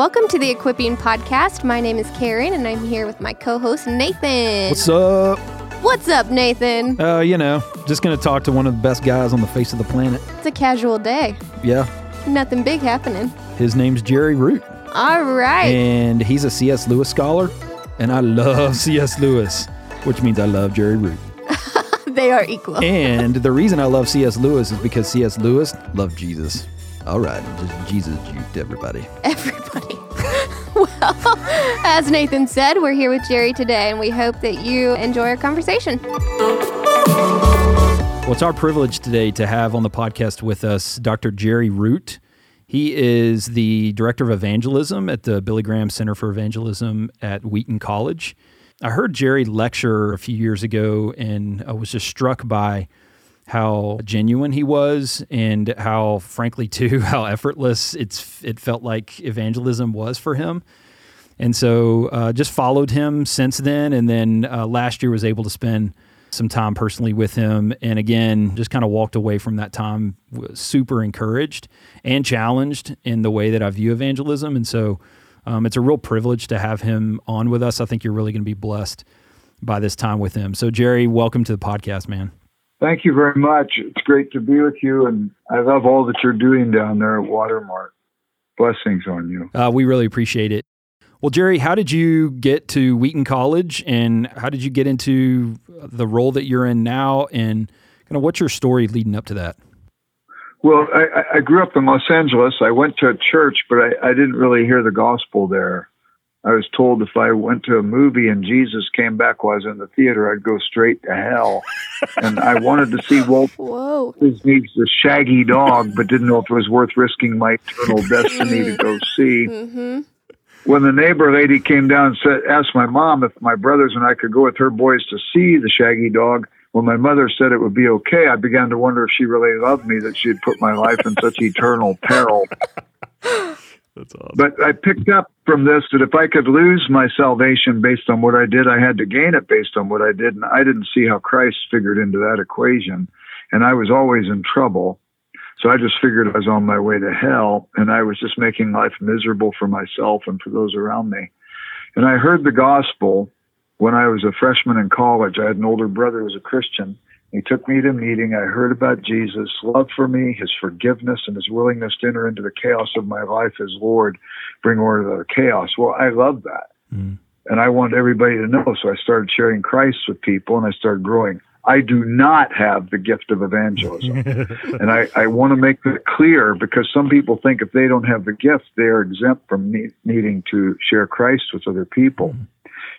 Welcome to the Equipping Podcast. My name is Karen, and I'm here with my co host, Nathan. What's up? What's up, Nathan? Uh, you know, just gonna talk to one of the best guys on the face of the planet. It's a casual day. Yeah, Nothing big happening. his name's Jerry Root, All right. and he's a C.S. Lewis scholar, and I love C.S. Lewis, which means I love Jerry Root. they are equal. And the reason I love C.S. Lewis is because C.S. Lewis loved Jesus. All right, just Jesus juked everybody. Everybody. Well, as Nathan said, we're here with Jerry today, and we hope that you enjoy our conversation. Well, it's our privilege today to have on the podcast with us Dr. Jerry Root. He is the director of evangelism at the Billy Graham Center for Evangelism at Wheaton College. I heard Jerry lecture a few years ago, and I was just struck by how genuine he was, and how, frankly, too, how effortless it's it felt like evangelism was for him. And so, uh, just followed him since then, and then uh, last year was able to spend some time personally with him. And again just kind of walked away from that time super encouraged and challenged in the way that i view evangelism. And so um, it's a real privilege to have him on with us. I think you're really going to be blessed by this time with him. So jerry welcome to the podcast man Thank you very much. It's great to be with you, and I love all that you're doing down there at Watermark. Blessings on you. uh, we really appreciate it well jerry how did you get to wheaton college and how did you get into the role that you're in now and kind of what's your story leading up to that Well, I, I- grew up in Los Angeles. I went to a church, but I, I didn't really hear the gospel there. I was told if I went to a movie and Jesus came back while I was in the theater, I'd go straight to hell. and I wanted to see Walt Whoa. Disney's The Shaggy Dog, but didn't know if it was worth risking my eternal destiny to go see. Mm-hmm. when the neighbor lady came down and said, asked my mom if my brothers and I could go with her boys to see the shaggy dog, when my mother said it would be okay, I began to wonder if she really loved me that she had put my life in such eternal peril. that's awesome But I picked up from this that if I could lose my salvation based on what I did, I had to gain it based on what I did. And I didn't see how Christ figured into that equation. And I was always in trouble. So I just figured I was on my way to hell and I was just making life miserable for myself and for those around me. And I heard the gospel when I was a freshman in college. I had an older brother who was a Christian. He took me to a meeting. I heard about Jesus' love for me, his forgiveness, and his willingness to enter into the chaos of my life as Lord, bring order to the chaos. Well, I love that. Mm. And I want everybody to know. So I started sharing Christ with people and I started growing. I do not have the gift of evangelism. and I, I want to make that clear because some people think if they don't have the gift, they are exempt from ne- needing to share Christ with other people.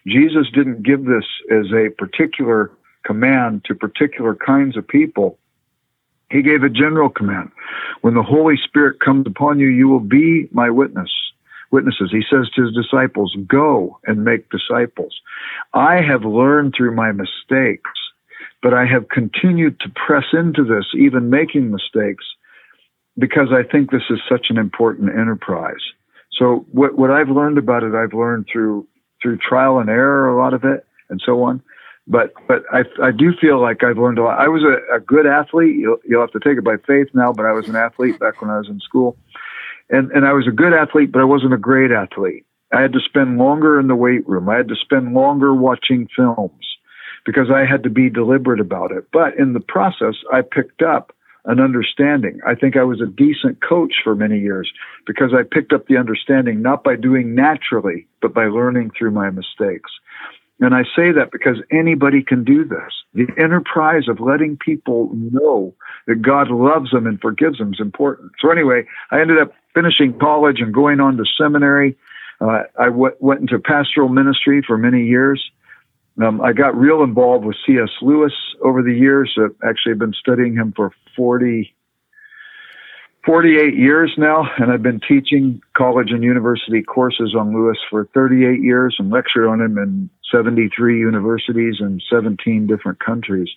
Jesus didn't give this as a particular command to particular kinds of people. He gave a general command. When the Holy Spirit comes upon you, you will be my witness. Witnesses. He says to his disciples, go and make disciples. I have learned through my mistakes, but I have continued to press into this, even making mistakes, because I think this is such an important enterprise. So what, what I've learned about it, I've learned through, through trial and error, a lot of it and so on. But, but I, I do feel like I've learned a lot. I was a, a good athlete. You'll, you'll have to take it by faith now, but I was an athlete back when I was in school. And, and I was a good athlete, but I wasn't a great athlete. I had to spend longer in the weight room. I had to spend longer watching films because I had to be deliberate about it. But in the process, I picked up an understanding. I think I was a decent coach for many years because I picked up the understanding not by doing naturally, but by learning through my mistakes. And I say that because anybody can do this. The enterprise of letting people know that God loves them and forgives them is important. So anyway, I ended up finishing college and going on to seminary. Uh, I w- went into pastoral ministry for many years. Um, I got real involved with C.S. Lewis over the years. Uh, actually, I've been studying him for 40, 48 years now, and I've been teaching college and university courses on Lewis for 38 years and lectured on him in 73 universities in 17 different countries.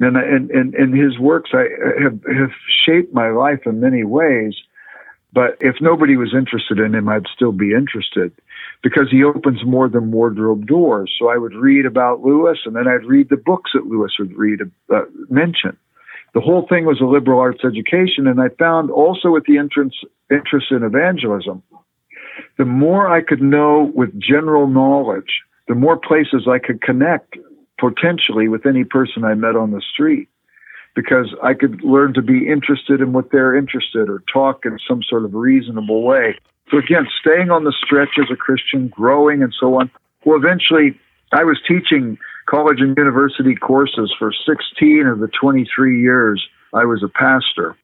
And, and, and, and his works I, have, have shaped my life in many ways. But if nobody was interested in him, I'd still be interested because he opens more than wardrobe doors. So I would read about Lewis and then I'd read the books that Lewis would read, uh, mention. The whole thing was a liberal arts education. And I found also with the entrance, interest in evangelism the more I could know with general knowledge, the more places I could connect potentially with any person I met on the street because I could learn to be interested in what they're interested or talk in some sort of reasonable way. So again, staying on the stretch as a Christian, growing and so on. Well, eventually I was teaching college and university courses for 16 of the 23 years I was a pastor.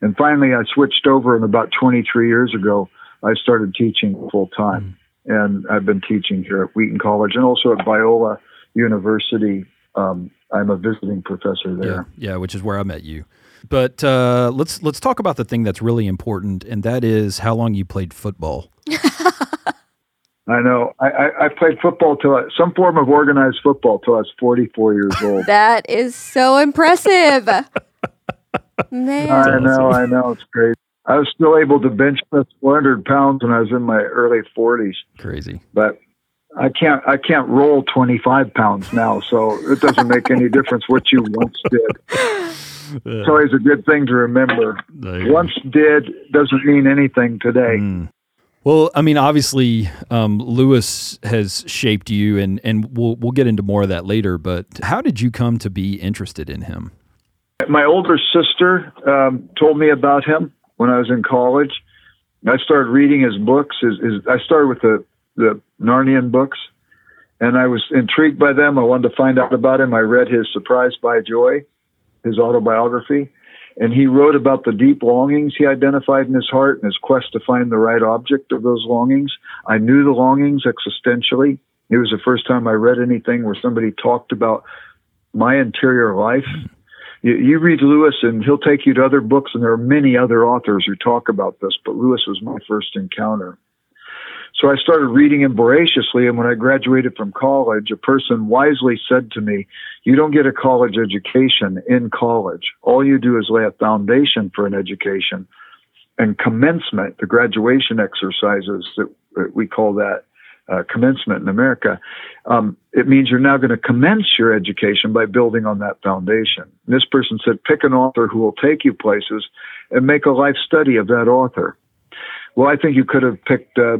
And finally I switched over and about 23 years ago, I started teaching full time. And I've been teaching here at Wheaton College and also at Biola University. Um, I'm a visiting professor there. Yeah, yeah, which is where I met you. But uh, let's let's talk about the thing that's really important, and that is how long you played football. I know. I, I, I, played football till I, some form of organized football till I was 44 years old. that is so impressive. Man. I know. I know. It's great. I was still able to bench press 400 pounds when I was in my early 40s. Crazy. But I can't I can't roll 25 pounds now, so it doesn't make any difference what you once did. It's always a good thing to remember. Once did doesn't mean anything today. Mm. Well, I mean, obviously, um, Lewis has shaped you, and and we'll we'll get into more of that later. But how did you come to be interested in him? My older sister um, told me about him when I was in college. I started reading his books. His, his, I started with the the Narnian books, and I was intrigued by them. I wanted to find out about him. I read his Surprised by Joy, his autobiography, and he wrote about the deep longings he identified in his heart and his quest to find the right object of those longings. I knew the longings existentially. It was the first time I read anything where somebody talked about my interior life. You, you read Lewis, and he'll take you to other books, and there are many other authors who talk about this, but Lewis was my first encounter. So I started reading him voraciously, and when I graduated from college, a person wisely said to me, You don't get a college education in college. All you do is lay a foundation for an education. And commencement, the graduation exercises that we call that uh, commencement in America, um, it means you're now going to commence your education by building on that foundation. And this person said, pick an author who will take you places and make a life study of that author. Well, I think you could have picked uh,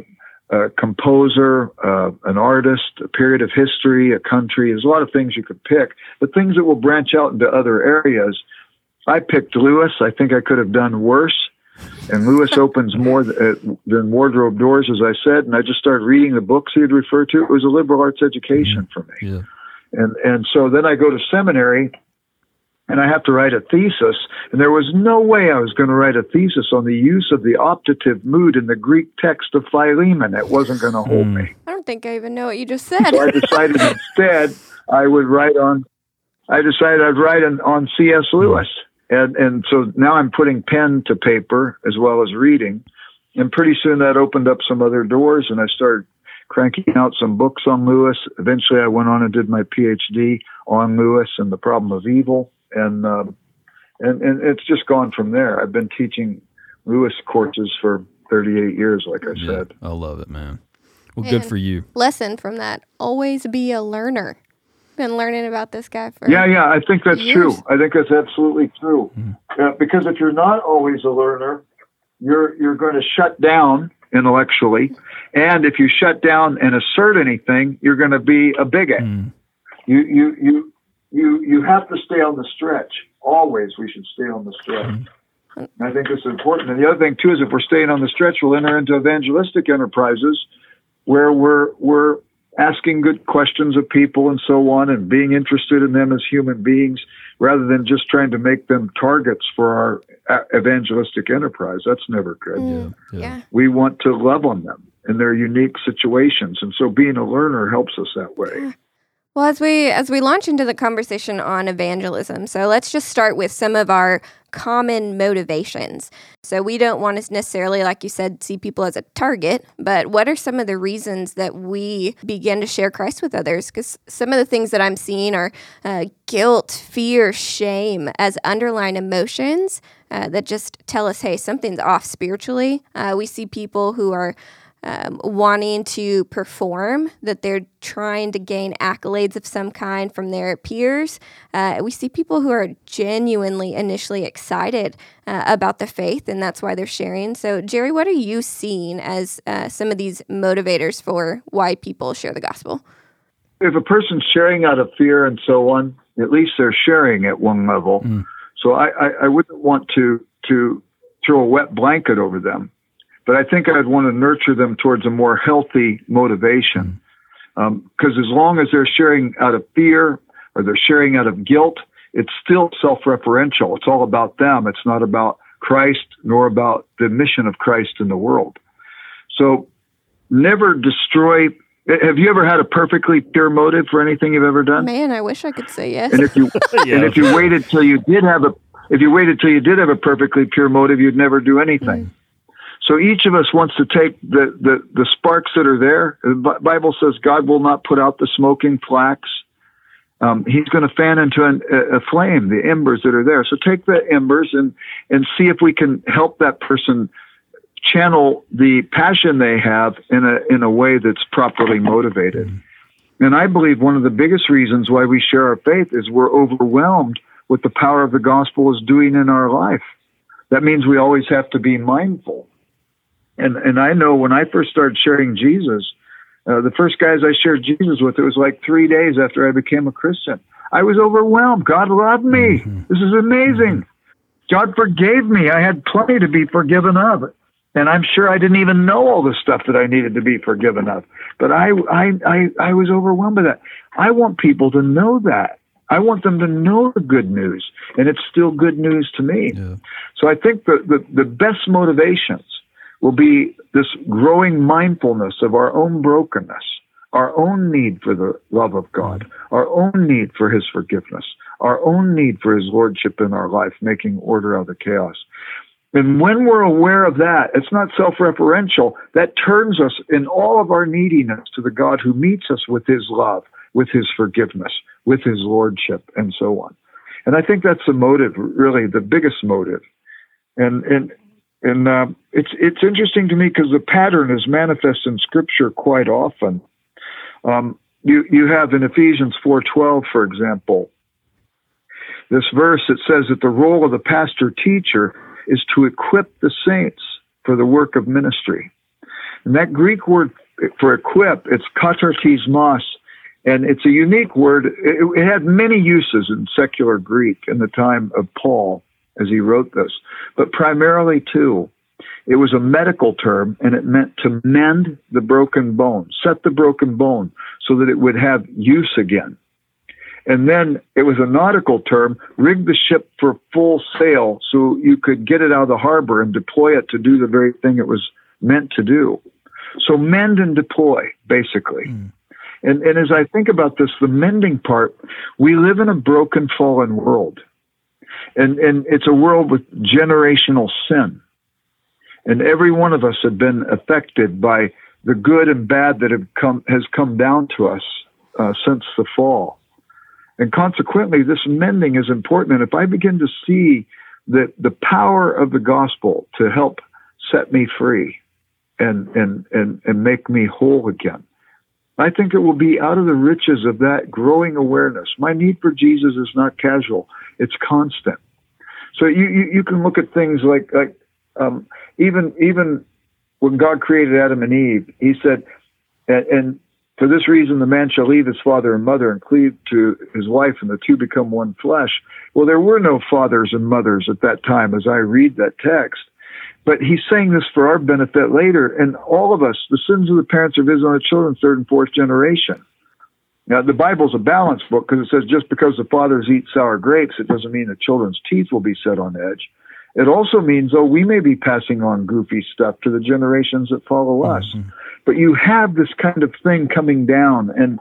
a composer, uh, an artist, a period of history, a country. There's a lot of things you could pick, but things that will branch out into other areas. I picked Lewis. I think I could have done worse. And Lewis opens more th- uh, than wardrobe doors, as I said. And I just started reading the books he had referred to. It was a liberal arts education for me. Yeah. And and so then I go to seminary and I have to write a thesis. And there was no way I was going to write a thesis on the use of the optative mood in the Greek text of Philemon. It wasn't going to hold mm. me. I don't think I even know what you just said. so I decided instead I would write on. I decided I'd write on, on C.S. Lewis, and and so now I'm putting pen to paper as well as reading, and pretty soon that opened up some other doors, and I started cranking out some books on Lewis. Eventually, I went on and did my PhD on Lewis and the problem of evil and um, and and it's just gone from there. I've been teaching Lewis courses for 38 years, like I yeah, said. I love it, man. Well, and good for you. Lesson from that: always be a learner. Been learning about this guy for yeah, yeah. I think that's years. true. I think that's absolutely true. Mm. Uh, because if you're not always a learner, you're you're going to shut down intellectually, and if you shut down and assert anything, you're going to be a bigot. Mm. You you you you you have to stay on the stretch. Always, we should stay on the stretch. Mm-hmm. I think it's important. And the other thing too is if we're staying on the stretch, we'll enter into evangelistic enterprises where we're we're asking good questions of people and so on, and being interested in them as human beings, rather than just trying to make them targets for our evangelistic enterprise. That's never good. Mm, yeah, yeah. We want to love on them in their unique situations, and so being a learner helps us that way. Well, as we as we launch into the conversation on evangelism, so let's just start with some of our common motivations. So we don't want to necessarily, like you said, see people as a target, but what are some of the reasons that we begin to share Christ with others? Because some of the things that I'm seeing are uh, guilt, fear, shame as underlying emotions uh, that just tell us, hey, something's off spiritually. Uh, we see people who are um, wanting to perform, that they're trying to gain accolades of some kind from their peers. Uh, we see people who are genuinely initially excited uh, about the faith, and that's why they're sharing. So, Jerry, what are you seeing as uh, some of these motivators for why people share the gospel? If a person's sharing out of fear and so on, at least they're sharing at one level. Mm. So I, I, I wouldn't want to to throw a wet blanket over them but I think I'd want to nurture them towards a more healthy motivation. Because um, as long as they're sharing out of fear or they're sharing out of guilt, it's still self referential. It's all about them. It's not about Christ nor about the mission of Christ in the world. So never destroy. Have you ever had a perfectly pure motive for anything you've ever done? Man, I wish I could say yes. And if you yeah. and if you waited till you did have a if you waited till you did have a perfectly pure motive, you'd never do anything. Mm. So each of us wants to take the, the, the sparks that are there. The Bible says God will not put out the smoking flax. Um, he's going to fan into an, a, flame the embers that are there. So take the embers and, and see if we can help that person channel the passion they have in a, in a way that's properly motivated. And I believe one of the biggest reasons why we share our faith is we're overwhelmed with the power of the gospel is doing in our life. That means we always have to be mindful and and I know when I first started sharing Jesus, uh, the first guys I shared Jesus with, it was like three days after I became a Christian. I was overwhelmed. God loved me. Mm-hmm. This is amazing. God forgave me. I had plenty to be forgiven of. And I'm sure I didn't even know all the stuff that I needed to be forgiven of. But I, I, I, I was overwhelmed by that. I want people to know that. I want them to know the good news, and it's still good news to me. Yeah. So I think the, the, the best motivations will be this growing mindfulness of our own brokenness, our own need for the love of God, our own need for His forgiveness, our own need for His Lordship in our life, making order out of chaos. And when we're aware of that, it's not self referential. That turns us in all of our neediness to the God who meets us with His love, with His forgiveness, with His Lordship, and so on. And I think that's the motive, really, the biggest motive. And, and and uh, it's it's interesting to me because the pattern is manifest in Scripture quite often. Um, you you have in Ephesians four twelve, for example, this verse that says that the role of the pastor teacher is to equip the saints for the work of ministry. And that Greek word for equip, it's katartismos, and it's a unique word. It, it had many uses in secular Greek in the time of Paul as he wrote this, but primarily two. It was a medical term and it meant to mend the broken bone, set the broken bone so that it would have use again. And then it was a nautical term, rig the ship for full sail so you could get it out of the harbor and deploy it to do the very thing it was meant to do. So mend and deploy, basically. Mm. And, and as I think about this, the mending part, we live in a broken, fallen world. And, and it's a world with generational sin. And every one of us have been affected by the good and bad that have come, has come down to us uh, since the fall. And consequently, this mending is important. And if I begin to see that the power of the gospel to help set me free and, and, and, and make me whole again, I think it will be out of the riches of that growing awareness. My need for Jesus is not casual; it's constant. So you you, you can look at things like like um, even even when God created Adam and Eve, He said, and, and for this reason, the man shall leave his father and mother and cleave to his wife, and the two become one flesh. Well, there were no fathers and mothers at that time, as I read that text. But he's saying this for our benefit later. And all of us, the sins of the parents are visited on the children, third and fourth generation. Now, the Bible's a balanced book because it says just because the fathers eat sour grapes, it doesn't mean the children's teeth will be set on edge. It also means, though, we may be passing on goofy stuff to the generations that follow us. Mm-hmm. But you have this kind of thing coming down. And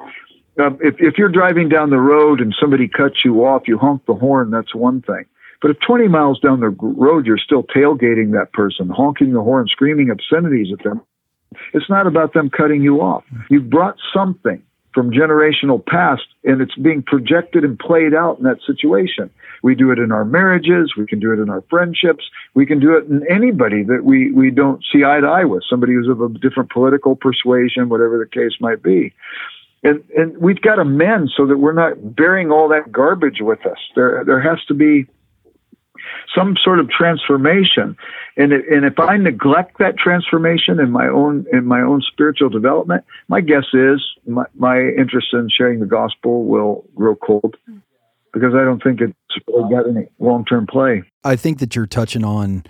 uh, if, if you're driving down the road and somebody cuts you off, you honk the horn, that's one thing. But if 20 miles down the road you're still tailgating that person, honking the horn, screaming obscenities at them, it's not about them cutting you off. You've brought something from generational past and it's being projected and played out in that situation. We do it in our marriages. We can do it in our friendships. We can do it in anybody that we, we don't see eye to eye with, somebody who's of a different political persuasion, whatever the case might be. And, and we've got to mend so that we're not bearing all that garbage with us. There, there has to be some sort of transformation. And, and if I neglect that transformation in my own, in my own spiritual development, my guess is my, my interest in sharing the gospel will grow cold because I don't think it's really got any long term play. I think that you're touching on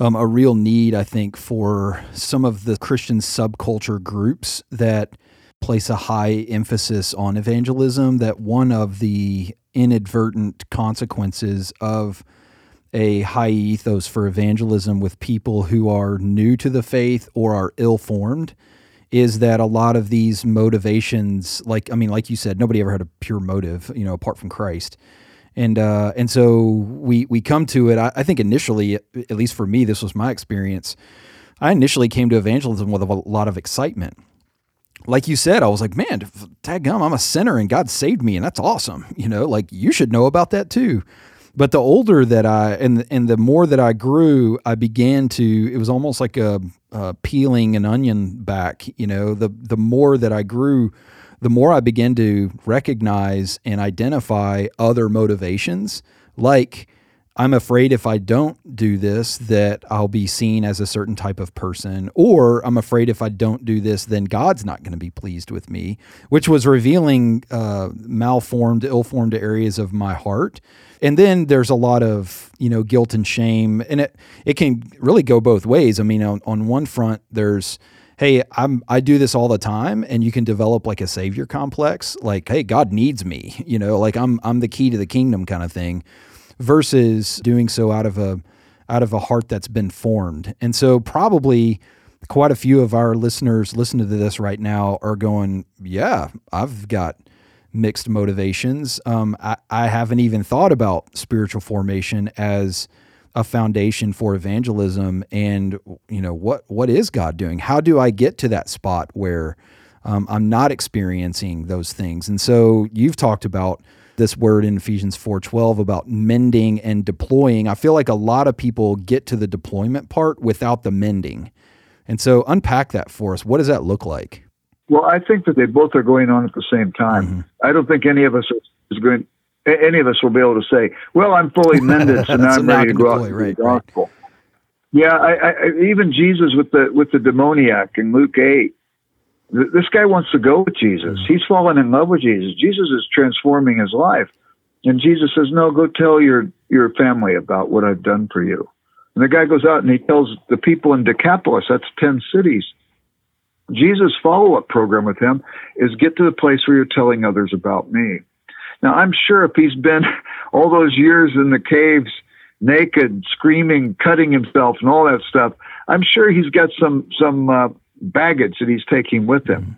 um, a real need, I think, for some of the Christian subculture groups that place a high emphasis on evangelism. That one of the inadvertent consequences of a high ethos for evangelism with people who are new to the faith or are ill formed is that a lot of these motivations, like I mean, like you said, nobody ever had a pure motive, you know, apart from Christ. And uh, and so we we come to it. I, I think initially, at least for me, this was my experience. I initially came to evangelism with a lot of excitement. Like you said, I was like, man, tag gum, I'm a sinner and God saved me, and that's awesome. You know, like you should know about that too. But the older that I and and the more that I grew, I began to. It was almost like a, a peeling an onion back. You know, the the more that I grew, the more I began to recognize and identify other motivations, like I'm afraid if I don't do this that I'll be seen as a certain type of person, or I'm afraid if I don't do this, then God's not going to be pleased with me, which was revealing uh, malformed, ill-formed areas of my heart. And then there's a lot of you know guilt and shame, and it it can really go both ways. I mean, on, on one front, there's hey, I'm I do this all the time, and you can develop like a savior complex, like hey, God needs me, you know, like I'm I'm the key to the kingdom kind of thing versus doing so out of a out of a heart that's been formed. And so probably quite a few of our listeners listening to this right now are going, yeah, I've got mixed motivations. Um, I, I haven't even thought about spiritual formation as a foundation for evangelism. And you know what what is God doing? How do I get to that spot where um, I'm not experiencing those things? And so you've talked about this word in Ephesians 4:12 about mending and deploying. I feel like a lot of people get to the deployment part without the mending. And so unpack that for us. What does that look like? Well, I think that they both are going on at the same time. Mm-hmm. I don't think any of us is going any of us will be able to say, "Well, I'm fully mended, so now I'm ready to go out right, the gospel." Right. Yeah, I, I, even Jesus with the with the demoniac in Luke eight, this guy wants to go with Jesus. Mm-hmm. He's fallen in love with Jesus. Jesus is transforming his life. And Jesus says, No, go tell your, your family about what I've done for you. And the guy goes out and he tells the people in Decapolis, that's 10 cities. Jesus' follow up program with him is get to the place where you're telling others about me. Now, I'm sure if he's been all those years in the caves, naked, screaming, cutting himself, and all that stuff, I'm sure he's got some some uh, baggage that he's taking with him.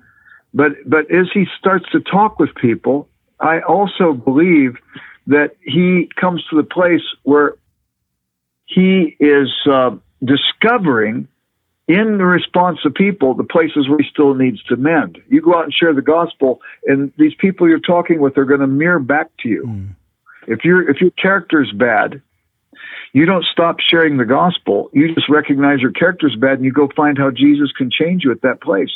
But but as he starts to talk with people, I also believe that he comes to the place where he is uh, discovering in the response of people the places where he still needs to mend. You go out and share the gospel, and these people you're talking with are going to mirror back to you. Mm. If your if your character's bad, you don't stop sharing the gospel. You just recognize your character's bad and you go find how Jesus can change you at that place.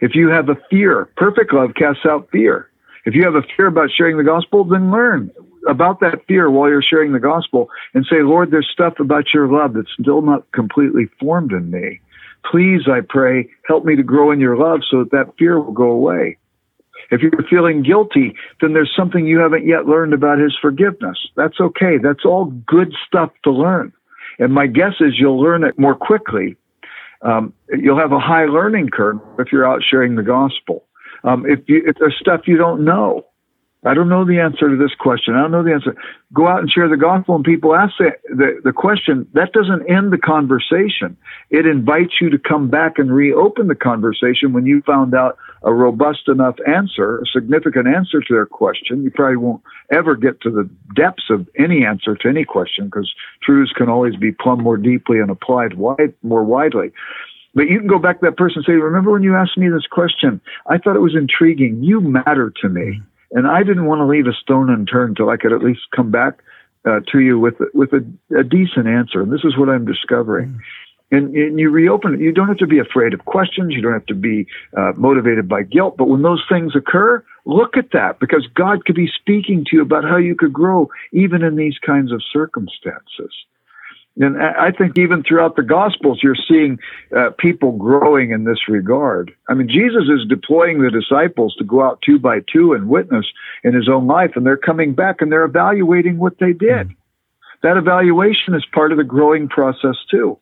If you have a fear, perfect love casts out fear. If you have a fear about sharing the gospel, then learn about that fear while you're sharing the gospel and say, Lord, there's stuff about your love that's still not completely formed in me. Please, I pray, help me to grow in your love so that that fear will go away. If you're feeling guilty, then there's something you haven't yet learned about his forgiveness. That's okay. That's all good stuff to learn. And my guess is you'll learn it more quickly. Um, you'll have a high learning curve if you're out sharing the gospel. Um, if, you, if there's stuff you don't know, I don't know the answer to this question. I don't know the answer. Go out and share the gospel, and people ask the, the, the, question. That doesn't end the conversation. It invites you to come back and reopen the conversation when you found out a robust enough answer, a significant answer to their question. You probably won't ever get to the depths of any answer to any question because truths can always be plumbed more deeply and applied wide, more widely. But you can go back to that person and say, Remember when you asked me this question? I thought it was intriguing. You matter to me. And I didn't want to leave a stone unturned till I could at least come back uh, to you with, with a, a, decent answer. And this is what I'm discovering. Mm. And, and, you reopen it. You don't have to be afraid of questions. You don't have to be uh, motivated by guilt. But when those things occur, look at that because God could be speaking to you about how you could grow even in these kinds of circumstances. And I think even throughout the Gospels, you're seeing uh, people growing in this regard. I mean, Jesus is deploying the disciples to go out two by two and witness in his own life, and they're coming back and they're evaluating what they did. That evaluation is part of the growing process too.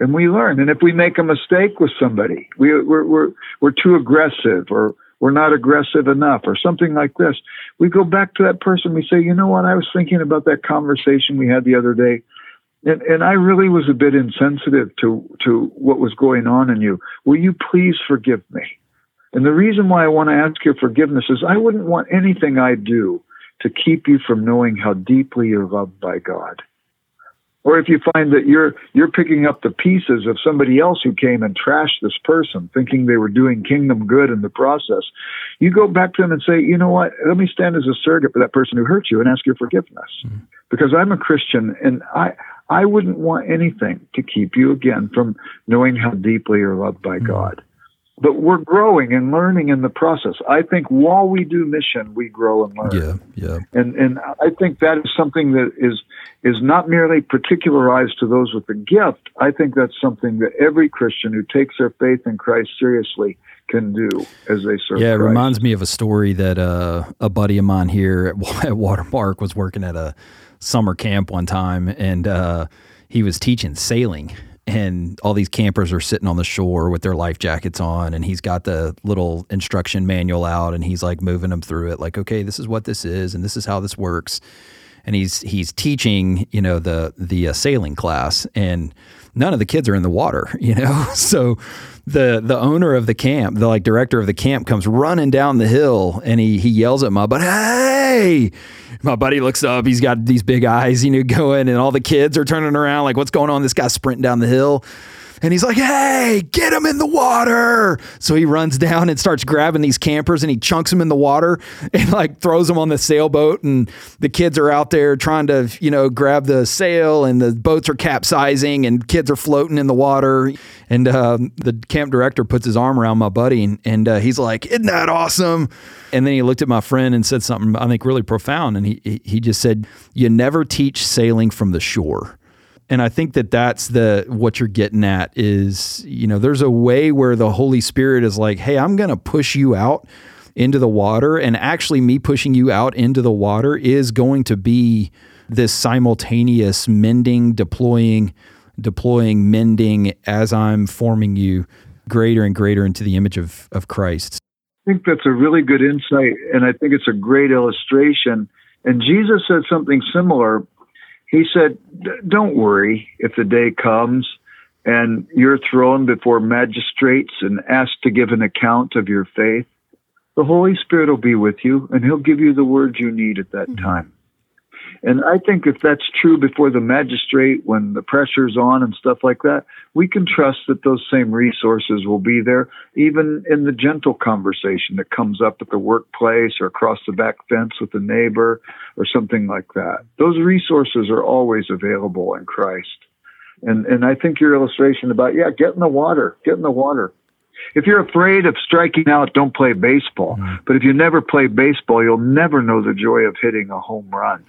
And we learn. And if we make a mistake with somebody, we, we're, we're, we're too aggressive or we're not aggressive enough or something like this, we go back to that person. We say, you know what? I was thinking about that conversation we had the other day and, and I really was a bit insensitive to, to what was going on in you. Will you please forgive me? And the reason why I want to ask your forgiveness is I wouldn't want anything I do to keep you from knowing how deeply you're loved by God. Or if you find that you're you're picking up the pieces of somebody else who came and trashed this person, thinking they were doing kingdom good in the process, you go back to them and say, you know what? Let me stand as a surrogate for that person who hurt you and ask your forgiveness, mm-hmm. because I'm a Christian and I I wouldn't want anything to keep you again from knowing how deeply you're loved by mm-hmm. God. But we're growing and learning in the process. I think while we do mission, we grow and learn. Yeah, yeah. And and I think that is something that is is not merely particularized to those with the gift. I think that's something that every Christian who takes their faith in Christ seriously can do as they serve. Yeah, it Christ. reminds me of a story that uh, a buddy of mine here at, at Watermark was working at a summer camp one time, and uh, he was teaching sailing. And all these campers are sitting on the shore with their life jackets on, and he's got the little instruction manual out, and he's like moving them through it, like, okay, this is what this is, and this is how this works. And he's he's teaching, you know, the the uh, sailing class, and none of the kids are in the water, you know. So the the owner of the camp, the like director of the camp, comes running down the hill, and he he yells at my buddy, "Hey, my buddy looks up. He's got these big eyes, you know, going, and all the kids are turning around like, what's going on? This guy's sprinting down the hill. And he's like, hey, get him in the water. So he runs down and starts grabbing these campers and he chunks them in the water and like throws them on the sailboat. And the kids are out there trying to, you know, grab the sail and the boats are capsizing and kids are floating in the water. And uh, the camp director puts his arm around my buddy and, and uh, he's like, isn't that awesome? And then he looked at my friend and said something I think really profound. And he, he just said, you never teach sailing from the shore and I think that that's the what you're getting at is you know there's a way where the Holy Spirit is like, hey, I'm going to push you out into the water, and actually, me pushing you out into the water is going to be this simultaneous mending, deploying, deploying, mending as I'm forming you greater and greater into the image of of Christ. I think that's a really good insight, and I think it's a great illustration. And Jesus said something similar he said, Don't worry if the day comes and you're thrown before magistrates and asked to give an account of your faith. The Holy Spirit will be with you and He'll give you the words you need at that mm-hmm. time. And I think if that's true before the magistrate, when the pressure's on and stuff like that, we can trust that those same resources will be there, even in the gentle conversation that comes up at the workplace or across the back fence with a neighbor or something like that. Those resources are always available in Christ. And, and I think your illustration about, yeah, get in the water, get in the water. If you're afraid of striking out, don't play baseball. Mm-hmm. But if you never play baseball, you'll never know the joy of hitting a home run.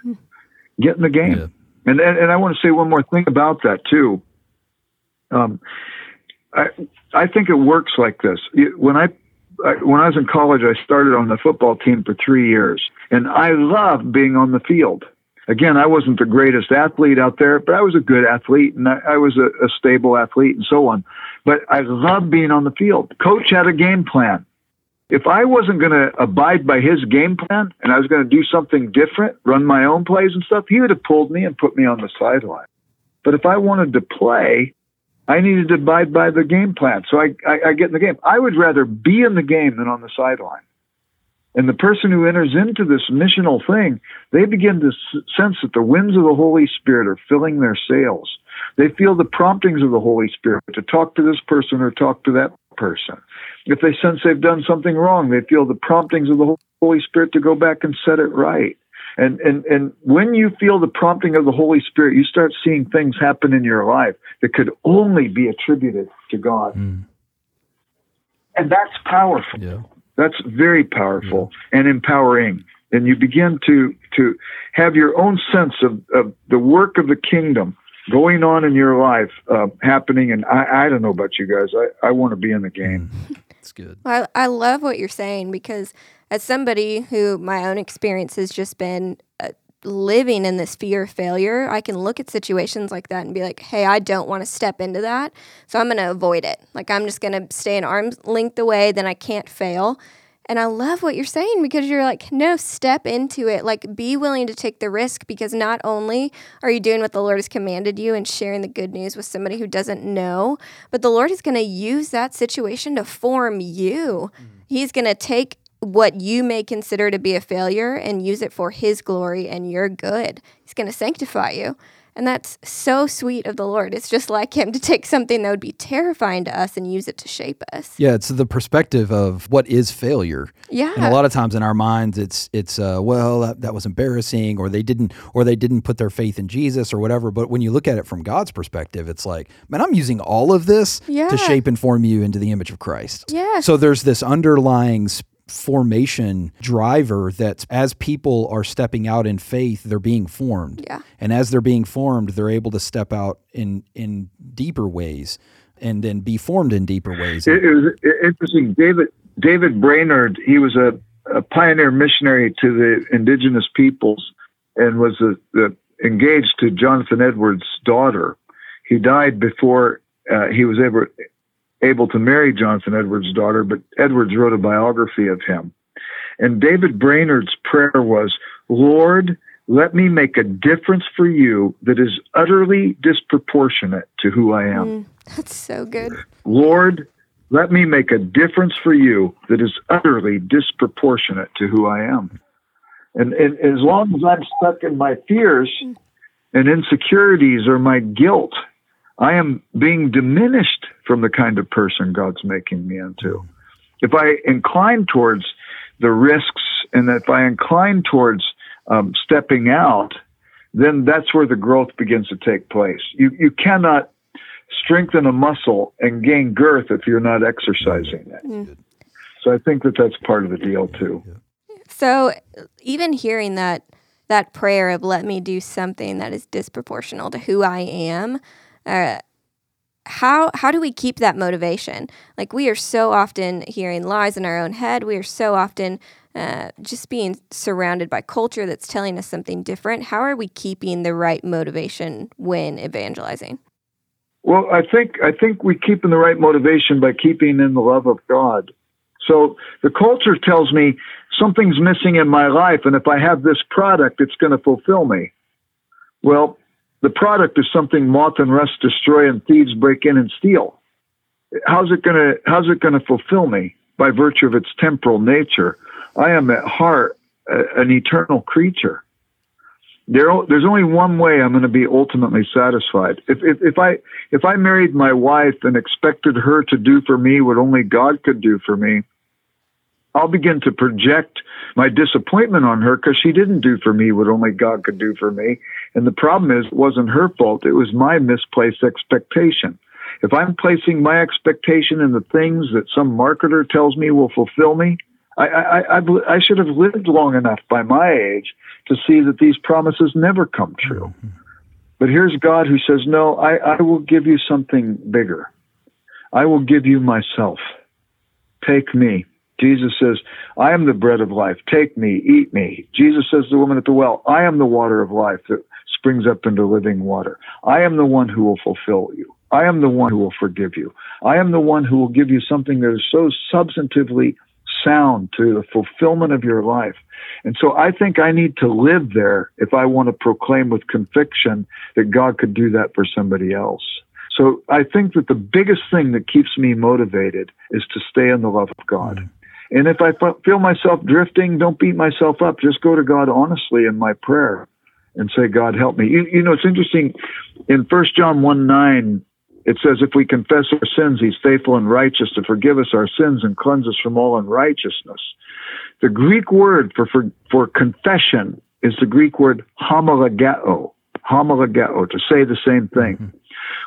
Get in the game. Yeah. And, and, and I want to say one more thing about that too. Um, I I think it works like this. When I, I when I was in college, I started on the football team for three years, and I loved being on the field. Again, I wasn't the greatest athlete out there, but I was a good athlete, and I, I was a, a stable athlete, and so on. But I loved being on the field. Coach had a game plan if I wasn't going to abide by his game plan and I was going to do something different, run my own plays and stuff, he would have pulled me and put me on the sideline. But if I wanted to play, I needed to abide by the game plan. So I, I, I get in the game. I would rather be in the game than on the sideline. And the person who enters into this missional thing, they begin to sense that the winds of the Holy Spirit are filling their sails. They feel the promptings of the Holy Spirit to talk to this person or talk to that person. If they sense they've done something wrong, they feel the promptings of the Holy Spirit to go back and set it right. And, and, and when you feel the prompting of the Holy Spirit, you start seeing things happen in your life that could only be attributed to God. Mm. And that's powerful. Yeah. That's very powerful yeah. and empowering. And you begin to, to have your own sense of, of the work of the kingdom going on in your life uh, happening. And I, I don't know about you guys. I, I want to be in the game. It's good. Well, I, I love what you're saying because as somebody who my own experience has just been uh, living in this fear of failure, I can look at situations like that and be like, hey, I don't want to step into that. So I'm going to avoid it. Like, I'm just going to stay an arm's length away, then I can't fail. And I love what you're saying because you're like, no, step into it. Like, be willing to take the risk because not only are you doing what the Lord has commanded you and sharing the good news with somebody who doesn't know, but the Lord is going to use that situation to form you. Mm. He's going to take what you may consider to be a failure and use it for His glory and your good. He's going to sanctify you. And that's so sweet of the Lord. It's just like Him to take something that would be terrifying to us and use it to shape us. Yeah, it's the perspective of what is failure. Yeah, and a lot of times in our minds, it's it's uh, well that, that was embarrassing, or they didn't, or they didn't put their faith in Jesus, or whatever. But when you look at it from God's perspective, it's like, man, I'm using all of this yeah. to shape and form you into the image of Christ. Yeah. So there's this underlying formation driver that as people are stepping out in faith they're being formed. Yeah. and as they're being formed they're able to step out in in deeper ways and then be formed in deeper ways. It, it was interesting. David david brainerd he was a, a pioneer missionary to the indigenous peoples and was a, a, engaged to jonathan edwards daughter. He died before uh, he was able able to marry Jonathan Edwards' daughter, but Edwards wrote a biography of him. And David Brainerd's prayer was, Lord, let me make a difference for you that is utterly disproportionate to who I am. Mm, that's so good. Lord, let me make a difference for you that is utterly disproportionate to who I am. And, and as long as I'm stuck in my fears mm. and insecurities or my guilt I am being diminished from the kind of person God's making me into. If I incline towards the risks and if I incline towards um, stepping out, then that's where the growth begins to take place. You, you cannot strengthen a muscle and gain girth if you're not exercising it. Mm. So I think that that's part of the deal too. So even hearing that that prayer of let me do something that is disproportional to who I am, uh, how how do we keep that motivation? Like we are so often hearing lies in our own head. We are so often uh, just being surrounded by culture that's telling us something different. How are we keeping the right motivation when evangelizing? Well, I think I think we keep in the right motivation by keeping in the love of God. So the culture tells me something's missing in my life, and if I have this product, it's going to fulfill me. Well, the product is something moth and rust destroy and thieves break in and steal. How's it gonna how's it gonna fulfill me by virtue of its temporal nature? I am at heart a, an eternal creature. There, there's only one way I'm going to be ultimately satisfied. If, if, if I if I married my wife and expected her to do for me what only God could do for me, I'll begin to project my disappointment on her because she didn't do for me what only God could do for me. And the problem is, it wasn't her fault. It was my misplaced expectation. If I'm placing my expectation in the things that some marketer tells me will fulfill me, I, I, I, I should have lived long enough by my age to see that these promises never come true. Mm-hmm. But here's God who says, No, I, I will give you something bigger. I will give you myself. Take me. Jesus says, I am the bread of life. Take me, eat me. Jesus says to the woman at the well, I am the water of life that springs up into living water. I am the one who will fulfill you. I am the one who will forgive you. I am the one who will give you something that is so substantively sound to the fulfillment of your life. And so I think I need to live there if I want to proclaim with conviction that God could do that for somebody else. So I think that the biggest thing that keeps me motivated is to stay in the love of God. And if I feel myself drifting, don't beat myself up. Just go to God honestly in my prayer and say, God, help me. You, you know, it's interesting. In First John 1 9, it says, if we confess our sins, he's faithful and righteous to forgive us our sins and cleanse us from all unrighteousness. The Greek word for, for, for confession is the Greek word homologeo, homologeo, to say the same thing. Mm-hmm.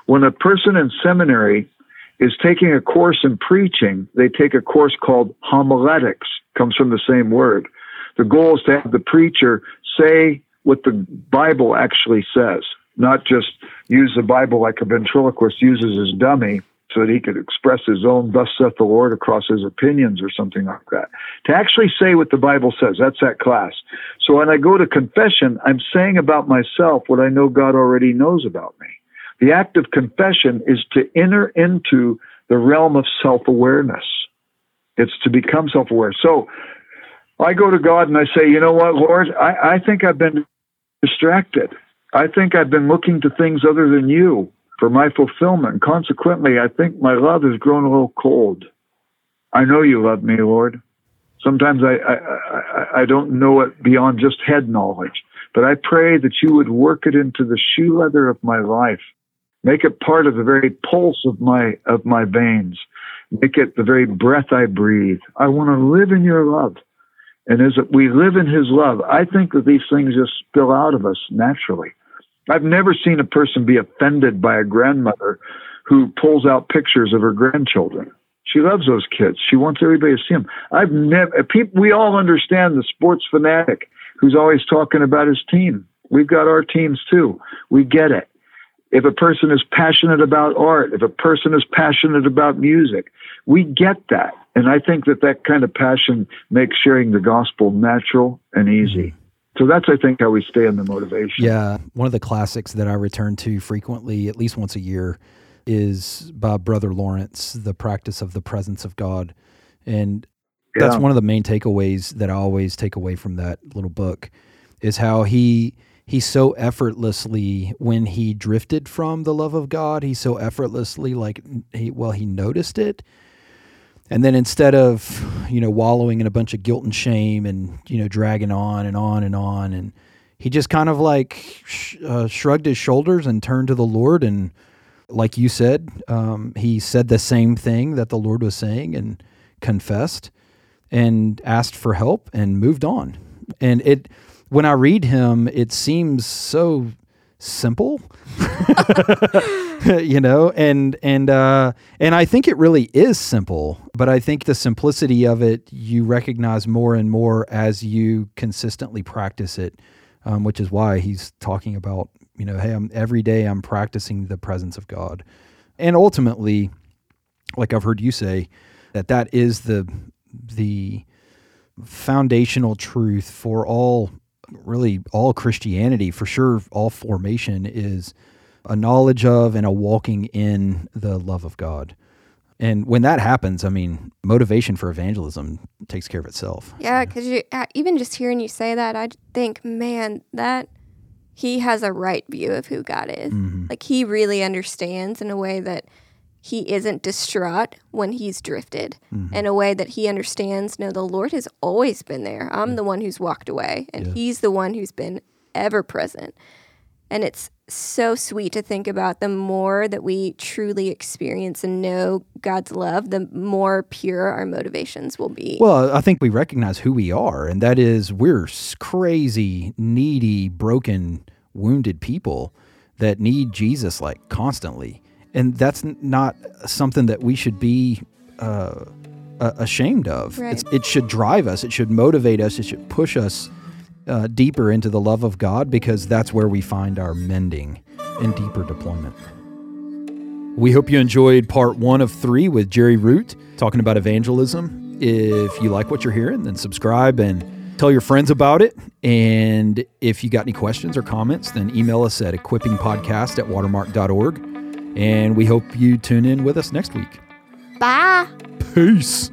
When a person in seminary is taking a course in preaching, they take a course called homiletics, comes from the same word. The goal is to have the preacher say what the Bible actually says, not just use the Bible like a ventriloquist uses his dummy so that he could express his own thus saith the Lord across his opinions or something like that. To actually say what the Bible says, that's that class. So when I go to confession, I'm saying about myself what I know God already knows about me. The act of confession is to enter into the realm of self awareness. It's to become self aware. So I go to God and I say, you know what, Lord, I, I think I've been distracted. I think I've been looking to things other than you for my fulfillment. Consequently, I think my love has grown a little cold. I know you love me, Lord. Sometimes I, I, I, I don't know it beyond just head knowledge, but I pray that you would work it into the shoe leather of my life. Make it part of the very pulse of my, of my veins. Make it the very breath I breathe. I want to live in your love. And as we live in his love, I think that these things just spill out of us naturally. I've never seen a person be offended by a grandmother who pulls out pictures of her grandchildren. She loves those kids. She wants everybody to see them. I've never, uh, people, we all understand the sports fanatic who's always talking about his team. We've got our teams too. We get it. If a person is passionate about art, if a person is passionate about music, we get that. And I think that that kind of passion makes sharing the gospel natural and easy. Mm-hmm. So that's, I think, how we stay in the motivation. Yeah. One of the classics that I return to frequently, at least once a year, is by Brother Lawrence, The Practice of the Presence of God. And that's yeah. one of the main takeaways that I always take away from that little book is how he he so effortlessly when he drifted from the love of God, he so effortlessly like he well he noticed it. And then instead of you know wallowing in a bunch of guilt and shame and you know dragging on and on and on and he just kind of like sh- uh, shrugged his shoulders and turned to the lord. And like you said um, he said the same thing that the lord was saying and confessed and asked for help and moved on. And it when i read him it seems so simple you know and and uh and i think it really is simple but i think the simplicity of it you recognize more and more as you consistently practice it um, which is why he's talking about you know hey i'm every day i'm practicing the presence of god. And ultimately like i've heard you say that that is the the foundational truth for all really all Christianity, for sure, all formation is a knowledge of and a walking in the love of God. And when that happens, I mean, motivation for evangelism takes care of itself. Yeah, because you uh, even just hearing you say that, I think, man, that he has a right view of who God is. Mm-hmm. Like he really understands in a way that he isn't distraught when he's drifted mm-hmm. in a way that he understands no the lord has always been there i'm yeah. the one who's walked away and yeah. he's the one who's been ever present and it's so sweet to think about the more that we truly experience and know God's love, the more pure our motivations will be. Well, I think we recognize who we are, and that is we're crazy, needy, broken, wounded people that need Jesus like constantly and that's not something that we should be uh, ashamed of. Right. it should drive us. It should motivate us. It should push us uh, deeper into the love of God because that's where we find our mending and deeper deployment. We hope you enjoyed part one of three with Jerry Root talking about evangelism. If you like what you're hearing, then subscribe and tell your friends about it. And if you got any questions or comments, then email us at equippingpodcast at watermark.org. And we hope you tune in with us next week. Bye. Peace.